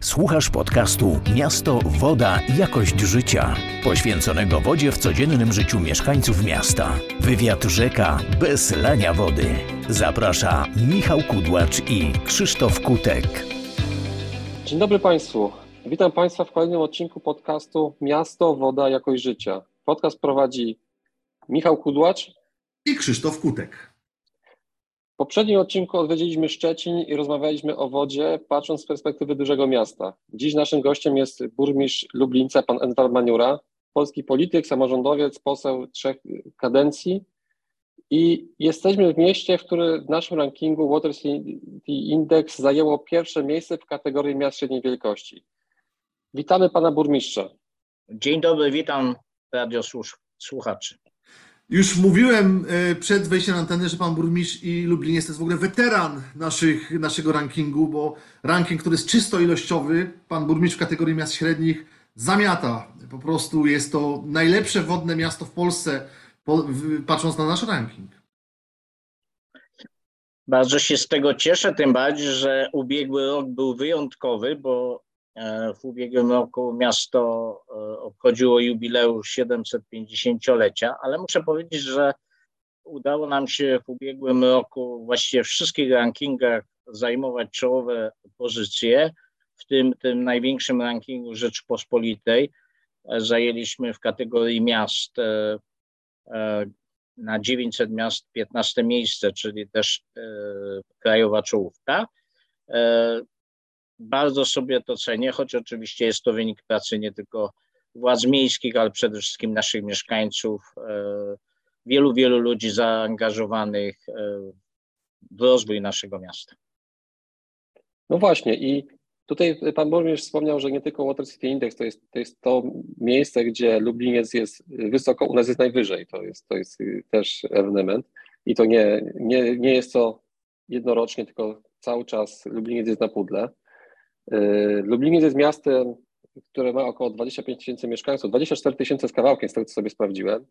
Słuchasz podcastu Miasto, Woda, Jakość Życia, poświęconego wodzie w codziennym życiu mieszkańców miasta. Wywiad rzeka bez lania wody. Zaprasza Michał Kudłacz i Krzysztof Kutek. Dzień dobry Państwu. Witam Państwa w kolejnym odcinku podcastu Miasto, Woda, Jakość Życia. Podcast prowadzi Michał Kudłacz i Krzysztof Kutek. W poprzednim odcinku odwiedziliśmy Szczecin i rozmawialiśmy o wodzie, patrząc z perspektywy dużego miasta. Dziś naszym gościem jest burmistrz Lublińca, pan Edward Maniura, polski polityk, samorządowiec, poseł trzech kadencji. I jesteśmy w mieście, w którym w naszym rankingu Water City Index zajęło pierwsze miejsce w kategorii miast średniej wielkości. Witamy pana burmistrza. Dzień dobry, witam radio słuchaczy. Już mówiłem e, przed wejściem na antenę, że pan burmistrz i Lubliniec to jest w ogóle weteran naszych, naszego rankingu, bo ranking, który jest czysto ilościowy, pan burmistrz w kategorii miast średnich zamiata. Po prostu jest to najlepsze wodne miasto w Polsce, patrząc na nasz ranking. Bardzo się z tego cieszę, tym bardziej, że ubiegły rok był wyjątkowy, bo E, w ubiegłym roku miasto obchodziło jubileusz 750-lecia, ale muszę powiedzieć, że udało nam się w ubiegłym roku właściwie w wszystkich rankingach zajmować czołowe pozycje. W tym, tym największym rankingu Rzeczypospolitej e, zajęliśmy w kategorii miast na 900 miast 15 miejsce, czyli też krajowa czołówka bardzo sobie to cenię, choć oczywiście jest to wynik pracy nie tylko władz miejskich, ale przede wszystkim naszych mieszkańców, e, wielu, wielu ludzi zaangażowanych e, w rozwój naszego miasta. No właśnie i tutaj pan burmistrz wspomniał, że nie tylko Water City Index to jest, to jest to miejsce, gdzie Lubliniec jest wysoko, u nas jest najwyżej, to jest, to jest też ewenement i to nie, nie, nie jest to jednorocznie, tylko cały czas Lubliniec jest na pudle. Yy, Lubliniec jest miastem, które ma około 25 tysięcy mieszkańców, 24 tysiące z kawałkiem, z tego co sobie sprawdziłem.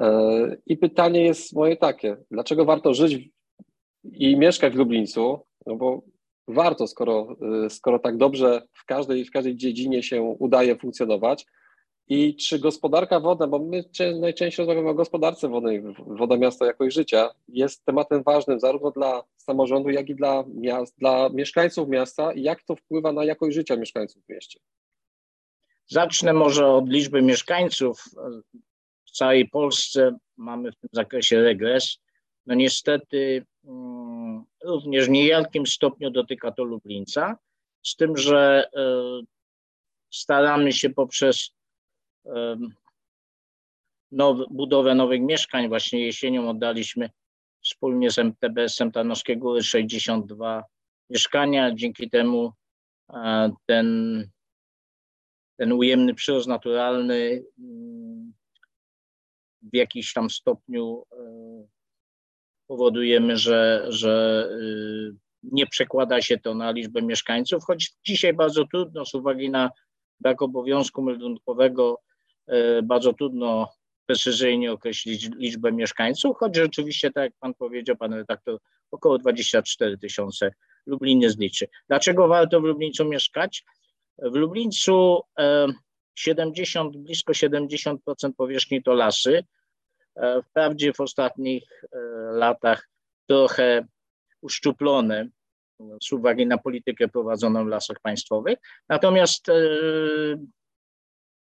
Yy, I pytanie jest moje takie, dlaczego warto żyć i mieszkać w Lublińcu? No bo warto, skoro, yy, skoro tak dobrze w każdej, w każdej dziedzinie się udaje funkcjonować. I czy gospodarka wodna, bo my najczęściej rozmawiamy o gospodarce wodnej, woda miasta jakość życia, jest tematem ważnym zarówno dla samorządu, jak i dla, miast, dla mieszkańców miasta i jak to wpływa na jakość życia mieszkańców w mieście? Zacznę może od liczby mieszkańców. W całej Polsce mamy w tym zakresie regres. No niestety mm, również w niejakim stopniu dotyka to Lublińca, z tym, że e, staramy się poprzez now, budowę nowych mieszkań. Właśnie jesienią oddaliśmy wspólnie z MTBS-em Tarnowskie Góry 62 mieszkania. Dzięki temu e, ten, ten ujemny przyrost naturalny mm, w jakiś tam stopniu e, powodujemy, że, że y, nie przekłada się to na liczbę mieszkańców, choć dzisiaj bardzo trudno z uwagi na brak obowiązku meldunkowego bardzo trudno precyzyjnie określić liczbę mieszkańców, choć rzeczywiście, tak jak pan powiedział, pan redaktor, około 24 tysiące Lublin zliczy. Dlaczego warto w Lublińcu mieszkać? W Lublińcu 70, e, blisko 70% powierzchni to lasy. E, wprawdzie w ostatnich latach trochę uszczuplone z uwagi na politykę prowadzoną w lasach państwowych. Natomiast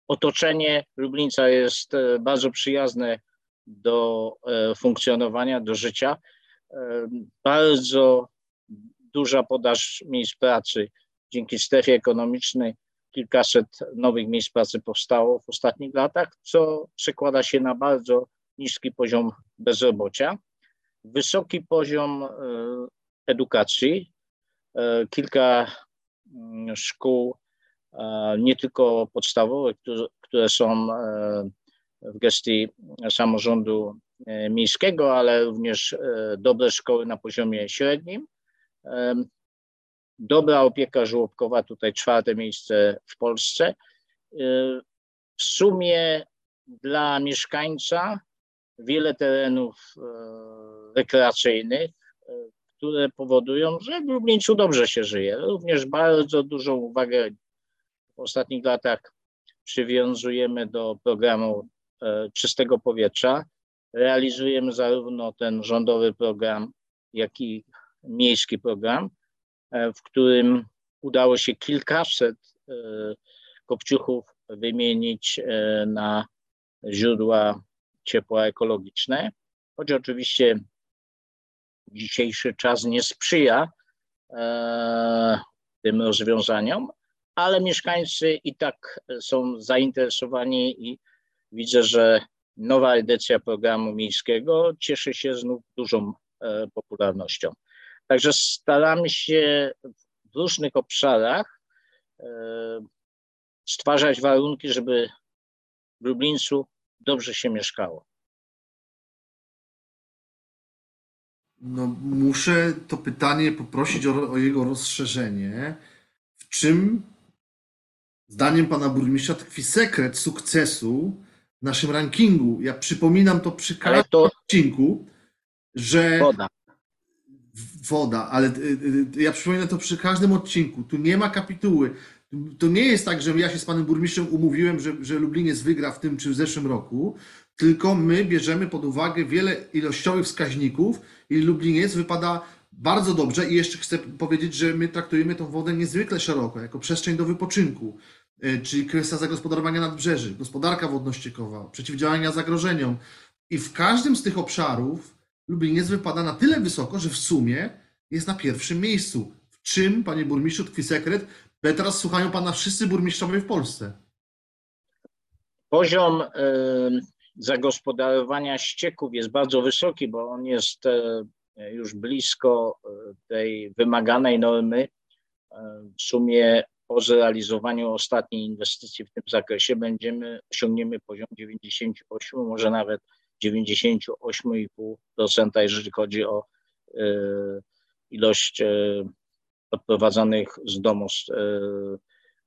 otoczenie Lublińca jest e, bardzo przyjazne do e, funkcjonowania, do życia. E, bardzo duża podaż miejsc pracy dzięki strefie ekonomicznej. Kilkaset nowych miejsc pracy powstało w ostatnich latach, co przekłada się na bardzo niski poziom bezrobocia, wysoki poziom edukacji. Kilka mm, szkół nie tylko podstawowe, które są e, w gestii samorządu e, miejskiego, ale również e, dobre szkoły na poziomie średnim. Dobra opieka żłobkowa, tutaj czwarte miejsce w Polsce. W sumie dla mieszkańca wiele terenów rekreacyjnych, które powodują, że w Lublińcu dobrze się żyje. Również bardzo dużą uwagę w ostatnich latach przywiązujemy do programu czystego powietrza. Realizujemy zarówno ten rządowy program, jak i miejski program, w którym udało się kilkaset e, kopciuchów wymienić na źródła ciepła ekologiczne, choć oczywiście dzisiejszy czas nie sprzyja tym rozwiązaniom, ale mieszkańcy i tak są zainteresowani i widzę, że nowa edycja programu miejskiego cieszy się znów dużą e, popularnością. Także staramy się w różnych obszarach e, stwarzać warunki, żeby w Lublińcu dobrze się mieszkało. No, muszę to pytanie poprosić o, o jego rozszerzenie. W czym Zdaniem pana burmistrza tkwi sekret sukcesu w naszym rankingu. Ja przypominam to przy każdym to... odcinku, że. Woda. Woda, ale y, y, ja przypominam to przy każdym odcinku. Tu nie ma kapituły. To nie jest tak, że ja się z panem burmistrzem umówiłem, że, że Lubliniec wygra w tym czy w zeszłym roku, tylko my bierzemy pod uwagę wiele ilościowych wskaźników i Lubliniec wypada bardzo dobrze i jeszcze chcę powiedzieć, że my traktujemy tą wodę niezwykle szeroko, jako przestrzeń do wypoczynku, e, czyli kwestia zagospodarowania nadbrzeży, gospodarka wodno-ściekowa, przeciwdziałania zagrożeniom. I w każdym z tych obszarów Lubliniec wypada na tyle wysoko, że w sumie jest na pierwszym miejscu. W czym, panie burmistrzu, tkwi sekret? Teraz słuchają pana wszyscy burmistrzowie w Polsce. Poziom y, zagospodarowania ścieków jest bardzo wysoki, bo on jest y, już blisko e, tej wymaganej normy. E, w sumie po zrealizowaniu ostatniej inwestycji w tym zakresie będziemy, osiągniemy poziom 98, może nawet 98,5%, jeżeli chodzi o e, ilość odprowadzanych z domu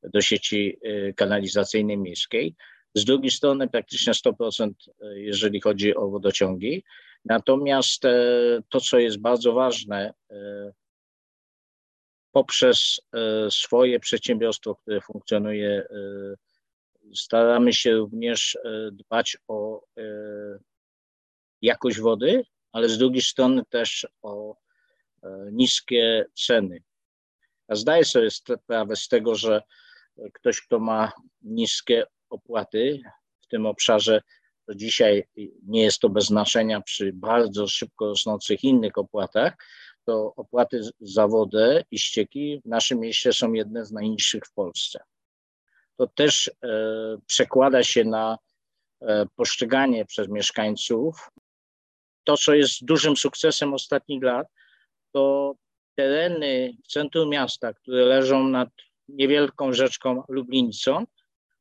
do sieci kanalizacyjnej miejskiej. Z drugiej strony praktycznie 100%, jeżeli chodzi o wodociągi. Natomiast e, to, co jest bardzo ważne, e, poprzez e, swoje przedsiębiorstwo, które funkcjonuje, staramy się również dbać o jakość wody, ale z drugiej strony też o niskie ceny. A zdaję sobie sprawę z tego, że ktoś, kto ma niskie opłaty w tym obszarze to dzisiaj nie jest to bez znaczenia przy bardzo szybko rosnących innych opłatach, to opłaty za wodę i ścieki w naszym mieście są jedne z najniższych w Polsce. To też e, przekłada się na e, postrzeganie przez mieszkańców. To, co jest dużym sukcesem ostatnich lat, to tereny w centrum miasta, które leżą nad niewielką rzeczką Lublińcą,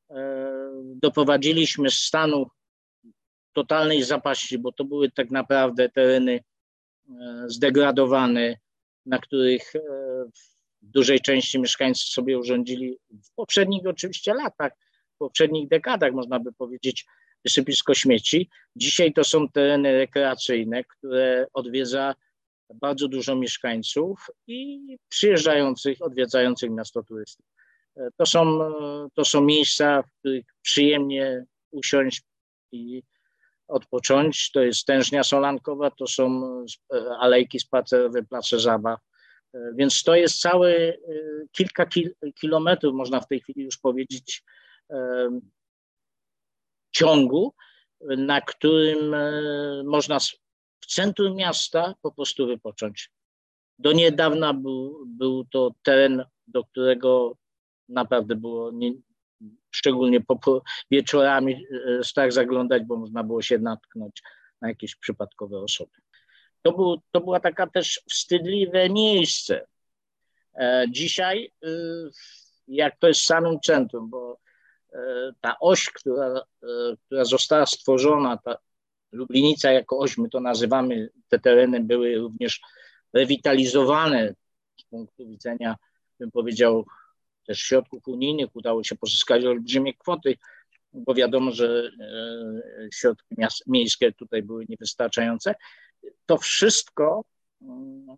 e, doprowadziliśmy stanu totalnej zapaści, bo to były tak naprawdę tereny e, zdegradowane, na których e, w dużej części mieszkańcy sobie urządzili w poprzednich oczywiście latach, w poprzednich dekadach, można by powiedzieć, wysypisko śmieci. Dzisiaj to są tereny rekreacyjne, które odwiedza bardzo dużo mieszkańców i przyjeżdżających, odwiedzających miasto turystów. E, to są, to są miejsca, w których przyjemnie usiąść i odpocząć. To jest tężnia solankowa, to są e, alejki spacerowe, place zabaw. E, więc to jest całe e, kilka kilometrów, można w tej chwili już powiedzieć, ciągu, na którym można w centrum miasta po prostu wypocząć. Do niedawna był, był to teren, do którego naprawdę było nie, szczególnie po, wieczorami e, strach zaglądać, bo można było się natknąć na jakieś przypadkowe osoby. To, był, to była taka też wstydliwe miejsce. E, dzisiaj, e, jak to jest w samym centrum, bo ta oś, która, która została stworzona, ta Lublinica jako oś, my to nazywamy, te tereny były również rewitalizowane z punktu widzenia, bym powiedział, też środków unijnych udało się pozyskać olbrzymie kwoty, bo wiadomo, że e, środki miejskie tutaj były niewystarczające. To wszystko mm,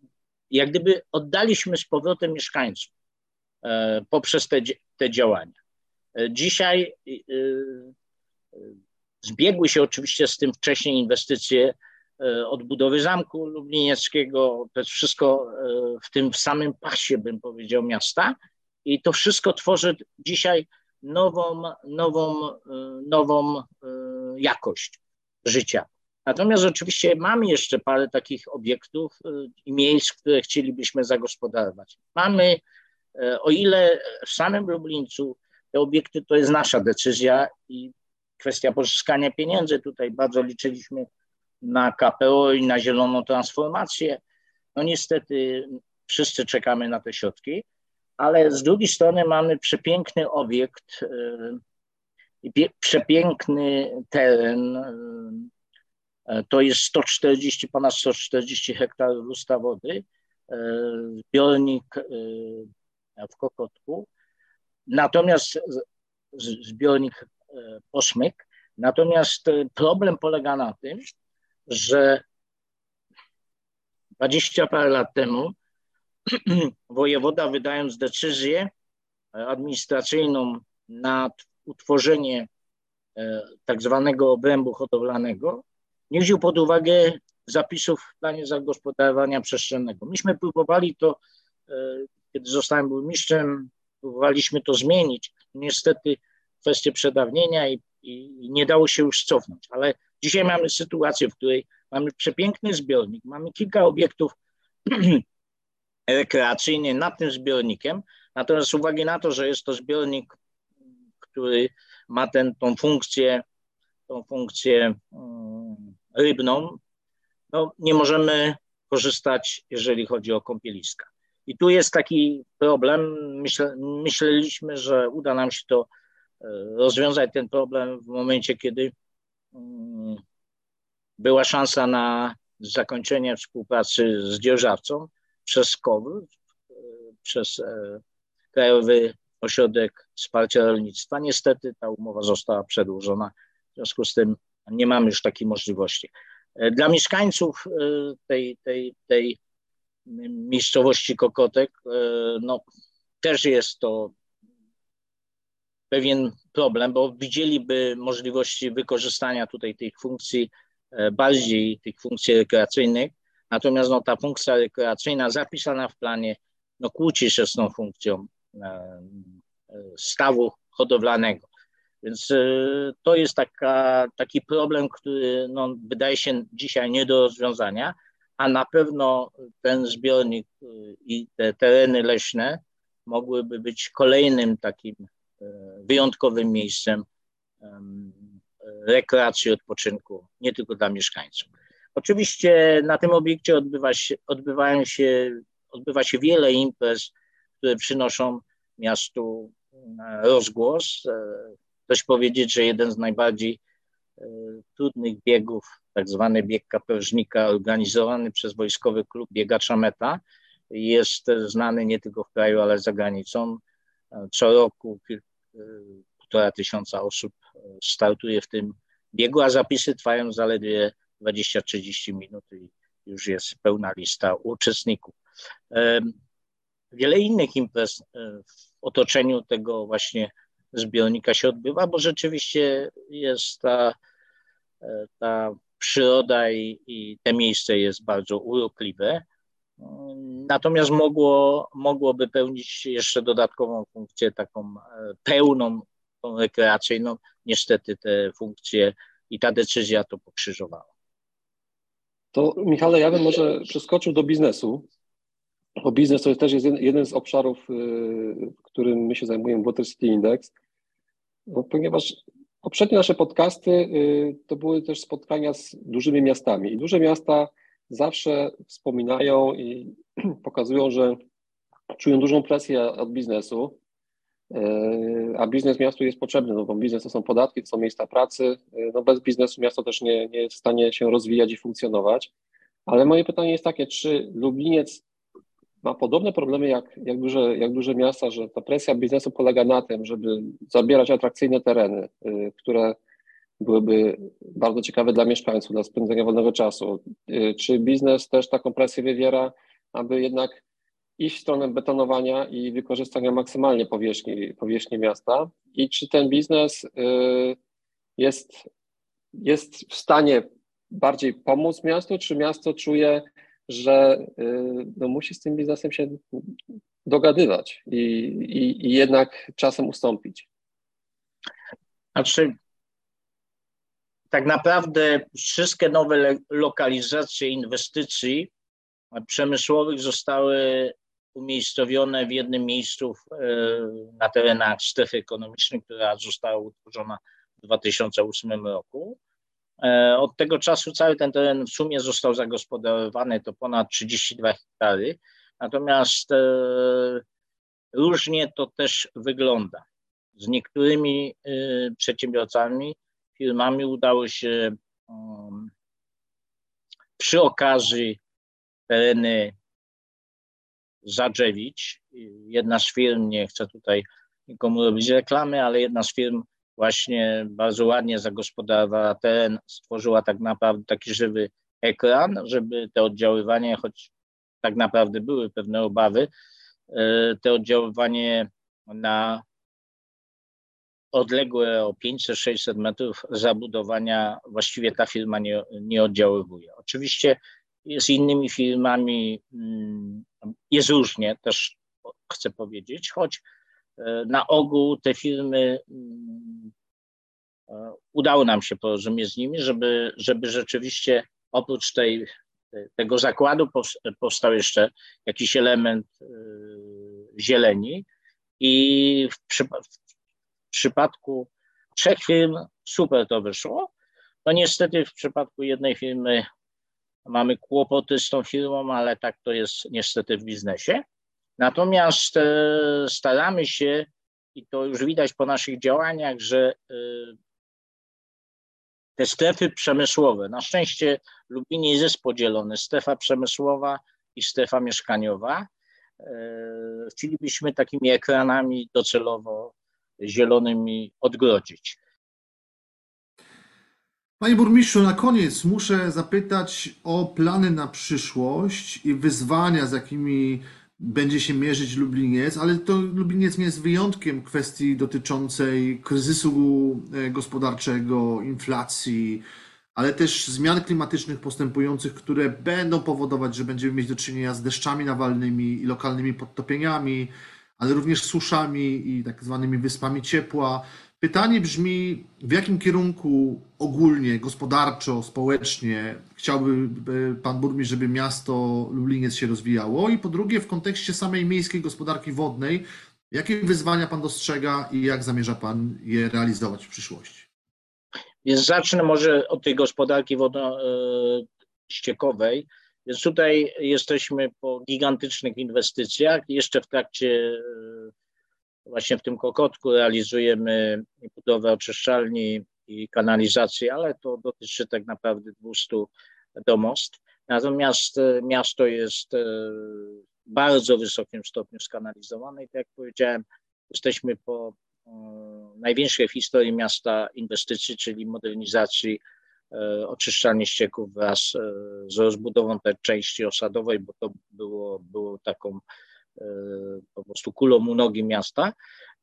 jak gdyby oddaliśmy z powrotem mieszkańców poprzez te, te działania. Dzisiaj zbiegły się oczywiście z tym wcześniej inwestycje odbudowy Zamku Lublinieckiego, to jest wszystko w tym samym pasie, bym powiedział, miasta i to wszystko tworzy dzisiaj nową, nową, nową jakość życia. Natomiast oczywiście mamy jeszcze parę takich obiektów i miejsc, które chcielibyśmy zagospodarować. Mamy, o ile w samym Lublińcu te obiekty to jest nasza decyzja i kwestia pozyskania pieniędzy, tutaj bardzo liczyliśmy na KPO i na zieloną transformację. No niestety wszyscy czekamy na te środki ale z drugiej strony mamy przepiękny obiekt, e, przepiękny teren. E, to jest 140, ponad 140 hektarów lusta wody, e, zbiornik w Kokotku, natomiast zbiornik Posmyk. Natomiast problem polega na tym, że 20 parę lat temu wojewoda wydając decyzję administracyjną na utworzenie e, tak zwanego obrębu hodowlanego, nie wziął pod uwagę zapisów w planie zagospodarowania przestrzennego. Myśmy próbowali to, e, kiedy zostałem burmistrzem, próbowaliśmy to zmienić. Niestety kwestie przedawnienia i, i nie dało się już cofnąć, ale dzisiaj mamy sytuację, w której mamy przepiękny zbiornik, mamy kilka obiektów rekreacyjnie nad tym zbiornikiem. Natomiast z uwagi na to, że jest to zbiornik, który ma tą funkcję, tą funkcję mm, rybną, no nie możemy korzystać, jeżeli chodzi o kąpieliska. I tu jest taki problem. Myśle, myśleliśmy, że uda nam się to e, rozwiązać ten problem w momencie, kiedy mm, była szansa na zakończenie współpracy z dzierżawcą przez KOWR, przez e, Krajowy Ośrodek Wsparcia Rolnictwa. Niestety ta umowa została przedłużona, w związku z tym nie mamy już takiej możliwości. E, dla mieszkańców e, tej, tej, tej miejscowości Kokotek, no, też jest to pewien problem, bo widzieliby możliwości wykorzystania tutaj tych funkcji bardziej, tych funkcji rekreacyjnych, Natomiast no, ta funkcja rekreacyjna zapisana w planie no, kłóci się z tą funkcją e, e, stawu hodowlanego. Więc e, to jest taka, taki problem, który no, wydaje się dzisiaj nie do rozwiązania, a na pewno ten zbiornik i te tereny leśne mogłyby być kolejnym takim wyjątkowym miejscem rekreacji, odpoczynku, nie tylko dla mieszkańców. Oczywiście na tym obiekcie odbywa się, odbywają się, odbywa się wiele imprez, które przynoszą miastu e, rozgłos. Ktoś e, powiedzieć, że jeden z najbardziej trudnych biegów, tak zwany bieg kapelżnika, organizowany przez Wojskowy Klub Biegacza Meta, jest znany nie tylko w kraju, ale za granicą. Co roku półtora tysiąca osób startuje w tym biegu, a zapisy trwają zaledwie 20-30 minut i już jest pełna lista uczestników. Wiele innych imprez e, w otoczeniu tego właśnie zbiornika się odbywa, bo rzeczywiście jest ta, e, ta przyroda i, i te miejsce jest bardzo urokliwe. Natomiast mogło, mogłoby pełnić jeszcze dodatkową funkcję, taką e, pełną, tą rekreacyjną. Niestety te funkcje i ta decyzja to pokrzyżowała. To Michale, ja bym może przeskoczył do biznesu, bo biznes to też jest jeden z obszarów, y, którym my się zajmujemy, Water City Index, no, ponieważ poprzednie nasze podcasty y, to były też spotkania z dużymi miastami i duże miasta zawsze wspominają i pokazują, że czują dużą presję od biznesu, y, a biznes miastu jest potrzebny, no bo biznes to są podatki, to są miejsca pracy. No bez biznesu miasto też nie, nie jest w stanie się rozwijać i funkcjonować. Ale moje pytanie jest takie, czy Lubliniec ma podobne problemy jak, jak, duże, jak duże miasta, że ta presja biznesu polega na tym, żeby zabierać atrakcyjne tereny, y, które byłyby bardzo ciekawe dla mieszkańców, dla spędzenia wolnego czasu. Y, czy biznes też taką presję wywiera aby jednak iść w stronę betonowania i wykorzystania maksymalnie powierzchni, powierzchni miasta i czy ten biznes y, jest, jest w stanie bardziej pomóc miastu, czy miasto czuje, że y, no, musi z tym biznesem się dogadywać i, i, i jednak czasem ustąpić? Znaczy, tak naprawdę wszystkie nowe lokalizacje inwestycji przemysłowych zostały umiejscowione w jednym miejscu e, na terenach strefy ekonomicznej, która została utworzona w 2008 roku. E, od tego czasu cały ten teren w sumie został zagospodarowany, to ponad 32 hektary. Natomiast e, różnie to też wygląda. Z niektórymi przedsiębiorcami, firmami udało się um, przy okazji tereny zadrzewić. Jedna z firm, nie chcę tutaj nikomu robić reklamy, ale jedna z firm właśnie bardzo ładnie zagospodarowała teren, stworzyła tak naprawdę taki żywy ekran, żeby te oddziaływanie, choć tak naprawdę były pewne obawy, e, te oddziaływanie na odległe o 500-600 metrów zabudowania właściwie ta firma nie, nie oddziaływuje. Oczywiście z innymi firmami mm, jest różnie, też chcę powiedzieć, choć na ogół te firmy mm, e, udało nam się porozumieć z nimi, żeby, żeby rzeczywiście oprócz tej, tego zakładu powstał jeszcze jakiś element e, zieleni i w, w przypadku trzech firm super to wyszło. No niestety w przypadku jednej firmy mamy kłopoty z tą firmą, ale tak to jest niestety w biznesie. Natomiast e, staramy się, i to już widać po naszych działaniach, że e, te strefy przemysłowe, na szczęście Lublinie jest podzielony, strefa przemysłowa i strefa mieszkaniowa. E, chcielibyśmy takimi ekranami docelowo zielonymi odgrodzić. Panie burmistrzu, na koniec muszę zapytać o plany na przyszłość i wyzwania, z jakimi będzie się mierzyć Lubliniec, ale to Lubliniec nie jest wyjątkiem kwestii dotyczącej kryzysu e, gospodarczego, inflacji, ale też zmian klimatycznych postępujących, które będą powodować, że będziemy mieć do czynienia z deszczami nawalnymi i lokalnymi podtopieniami, ale również suszami i tak zwanymi wyspami ciepła. Pytanie brzmi, w jakim kierunku ogólnie, gospodarczo, społecznie chciałby e, pan burmistrz, żeby miasto Lubliniec się rozwijało? I po drugie, w kontekście samej miejskiej gospodarki wodnej, jakie wyzwania pan dostrzega i jak zamierza pan je realizować w przyszłości? Więc zacznę może od tej gospodarki wodno-ściekowej. Więc tutaj jesteśmy po gigantycznych inwestycjach, jeszcze w trakcie e, Właśnie w tym Kokotku realizujemy budowę oczyszczalni i kanalizacji, ale to dotyczy tak naprawdę 200 domostw. Natomiast e, miasto jest e, w bardzo wysokim stopniu skanalizowane i tak jak powiedziałem, jesteśmy po e, największej w historii miasta inwestycji, czyli modernizacji oczyszczalni ścieków wraz z rozbudową tej części osadowej, bo to było, było taką po prostu kulą u nogi miasta,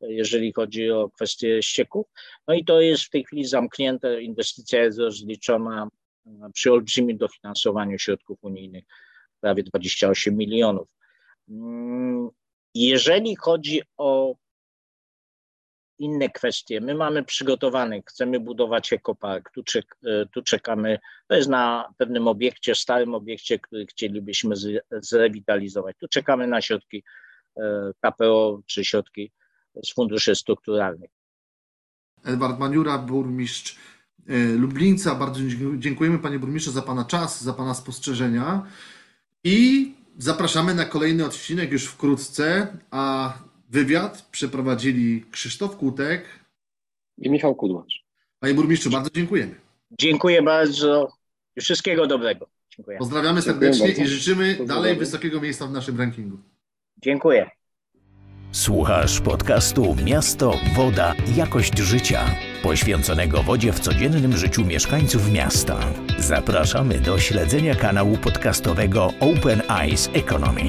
jeżeli chodzi o kwestie ścieków. No i to jest w tej chwili zamknięte. Inwestycja jest rozliczona e, przy olbrzymim dofinansowaniu środków unijnych, prawie 28 milionów. Mm, jeżeli chodzi o inne kwestie. My mamy przygotowany, chcemy budować ekopark, tu, czek, e, tu czekamy, to jest na pewnym obiekcie, starym obiekcie, który chcielibyśmy zrewitalizować. Tu czekamy na środki e, KPO czy środki z funduszy strukturalnych. Edward Maniura, burmistrz e, Lublińca. Bardzo dziękujemy panie burmistrzu za pana czas, za pana spostrzeżenia i zapraszamy na kolejny odcinek już wkrótce, a Wywiad przeprowadzili Krzysztof Kutek i Michał Kudłacz. Panie burmistrzu, bardzo dziękujemy. Dziękuję bardzo i wszystkiego dobrego. Dziękuję. Pozdrawiamy serdecznie i życzymy dalej wysokiego miejsca w naszym rankingu. Dziękuję. Słuchasz podcastu Miasto, Woda, Jakość Życia, poświęconego wodzie w codziennym życiu mieszkańców miasta. Zapraszamy do śledzenia kanału podcastowego Open Eyes Economy.